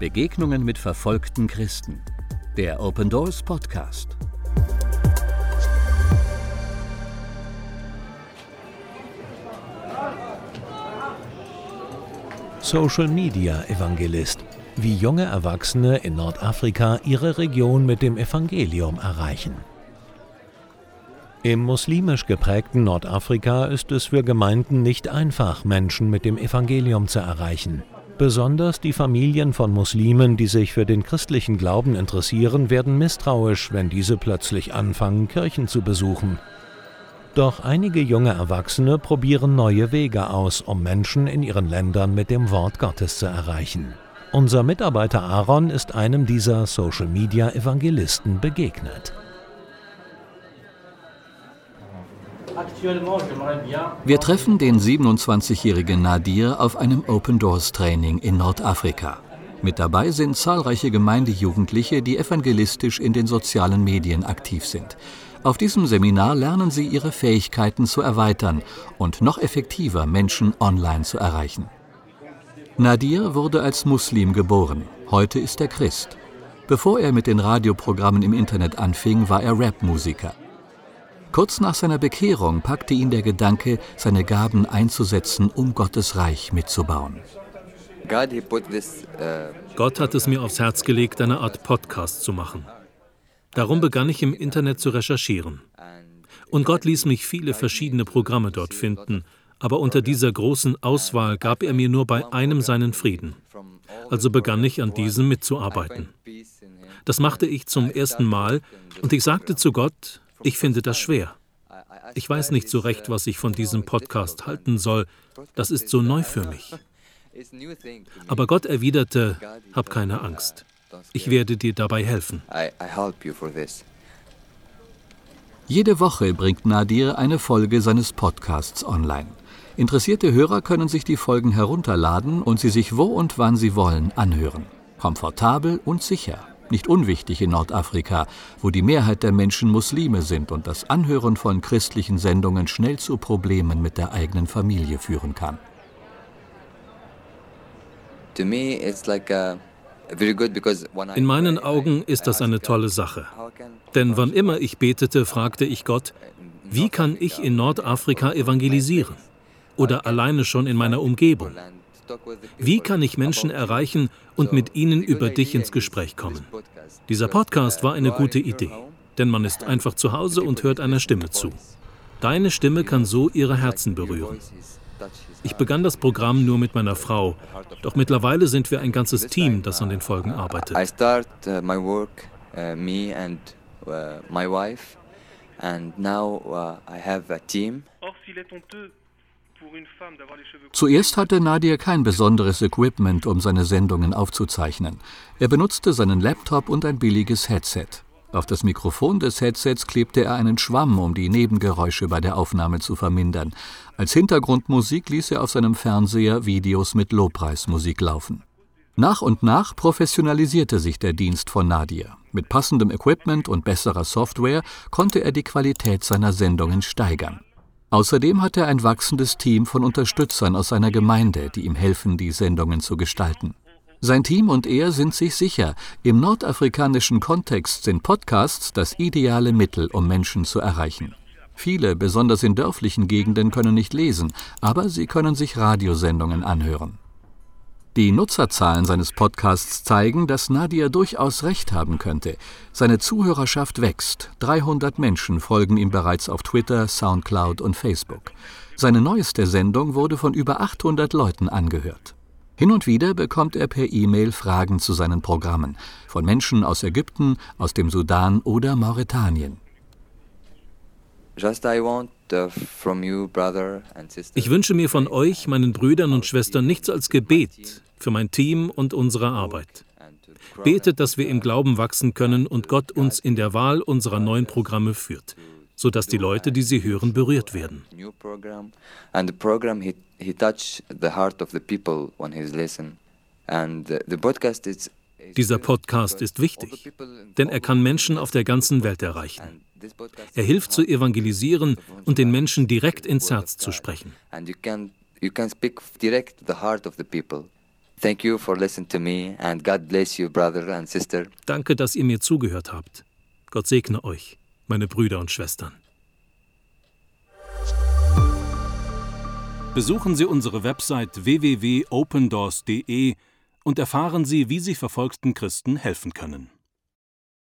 Begegnungen mit verfolgten Christen. Der Open Doors Podcast. Social Media Evangelist. Wie junge Erwachsene in Nordafrika ihre Region mit dem Evangelium erreichen. Im muslimisch geprägten Nordafrika ist es für Gemeinden nicht einfach, Menschen mit dem Evangelium zu erreichen. Besonders die Familien von Muslimen, die sich für den christlichen Glauben interessieren, werden misstrauisch, wenn diese plötzlich anfangen, Kirchen zu besuchen. Doch einige junge Erwachsene probieren neue Wege aus, um Menschen in ihren Ländern mit dem Wort Gottes zu erreichen. Unser Mitarbeiter Aaron ist einem dieser Social-Media-Evangelisten begegnet. Wir treffen den 27-jährigen Nadir auf einem Open Doors Training in Nordafrika. Mit dabei sind zahlreiche Gemeindejugendliche, die evangelistisch in den sozialen Medien aktiv sind. Auf diesem Seminar lernen sie ihre Fähigkeiten zu erweitern und noch effektiver Menschen online zu erreichen. Nadir wurde als Muslim geboren. Heute ist er Christ. Bevor er mit den Radioprogrammen im Internet anfing, war er Rapmusiker. Kurz nach seiner Bekehrung packte ihn der Gedanke, seine Gaben einzusetzen, um Gottes Reich mitzubauen. Uh, Gott hat es mir aufs Herz gelegt, eine Art Podcast zu machen. Darum begann ich im Internet zu recherchieren. Und Gott ließ mich viele verschiedene Programme dort finden, aber unter dieser großen Auswahl gab er mir nur bei einem seinen Frieden. Also begann ich an diesem mitzuarbeiten. Das machte ich zum ersten Mal und ich sagte zu Gott, ich finde das schwer. Ich weiß nicht so recht, was ich von diesem Podcast halten soll. Das ist so neu für mich. Aber Gott erwiderte, hab keine Angst. Ich werde dir dabei helfen. Jede Woche bringt Nadir eine Folge seines Podcasts online. Interessierte Hörer können sich die Folgen herunterladen und sie sich wo und wann sie wollen anhören. Komfortabel und sicher nicht unwichtig in Nordafrika, wo die Mehrheit der Menschen Muslime sind und das Anhören von christlichen Sendungen schnell zu Problemen mit der eigenen Familie führen kann. In meinen Augen ist das eine tolle Sache. Denn wann immer ich betete, fragte ich Gott, wie kann ich in Nordafrika evangelisieren? Oder alleine schon in meiner Umgebung? Wie kann ich Menschen erreichen und mit ihnen über dich ins Gespräch kommen? Dieser Podcast war eine gute Idee, denn man ist einfach zu Hause und hört einer Stimme zu. Deine Stimme kann so ihre Herzen berühren. Ich begann das Programm nur mit meiner Frau, doch mittlerweile sind wir ein ganzes Team, das an den Folgen arbeitet. I start uh, my work, uh, me and uh, my wife, and now I have a team. Zuerst hatte Nadir kein besonderes Equipment, um seine Sendungen aufzuzeichnen. Er benutzte seinen Laptop und ein billiges Headset. Auf das Mikrofon des Headsets klebte er einen Schwamm, um die Nebengeräusche bei der Aufnahme zu vermindern. Als Hintergrundmusik ließ er auf seinem Fernseher Videos mit Lobpreismusik laufen. Nach und nach professionalisierte sich der Dienst von Nadir. Mit passendem Equipment und besserer Software konnte er die Qualität seiner Sendungen steigern. Außerdem hat er ein wachsendes Team von Unterstützern aus seiner Gemeinde, die ihm helfen, die Sendungen zu gestalten. Sein Team und er sind sich sicher, im nordafrikanischen Kontext sind Podcasts das ideale Mittel, um Menschen zu erreichen. Viele, besonders in dörflichen Gegenden, können nicht lesen, aber sie können sich Radiosendungen anhören. Die Nutzerzahlen seines Podcasts zeigen, dass Nadia durchaus recht haben könnte. Seine Zuhörerschaft wächst. 300 Menschen folgen ihm bereits auf Twitter, Soundcloud und Facebook. Seine neueste Sendung wurde von über 800 Leuten angehört. Hin und wieder bekommt er per E-Mail Fragen zu seinen Programmen von Menschen aus Ägypten, aus dem Sudan oder Mauretanien. Want ich wünsche mir von euch, meinen Brüdern und Schwestern, nichts als Gebet für mein Team und unsere Arbeit. Betet, dass wir im Glauben wachsen können und Gott uns in der Wahl unserer neuen Programme führt, sodass die Leute, die sie hören, berührt werden. Dieser Podcast ist wichtig, denn er kann Menschen auf der ganzen Welt erreichen. Er hilft zu evangelisieren und den Menschen direkt ins Herz zu sprechen. Danke, dass ihr mir zugehört habt. Gott segne euch, meine Brüder und Schwestern. Besuchen Sie unsere Website www.opendoors.de und erfahren Sie, wie Sie verfolgten Christen helfen können.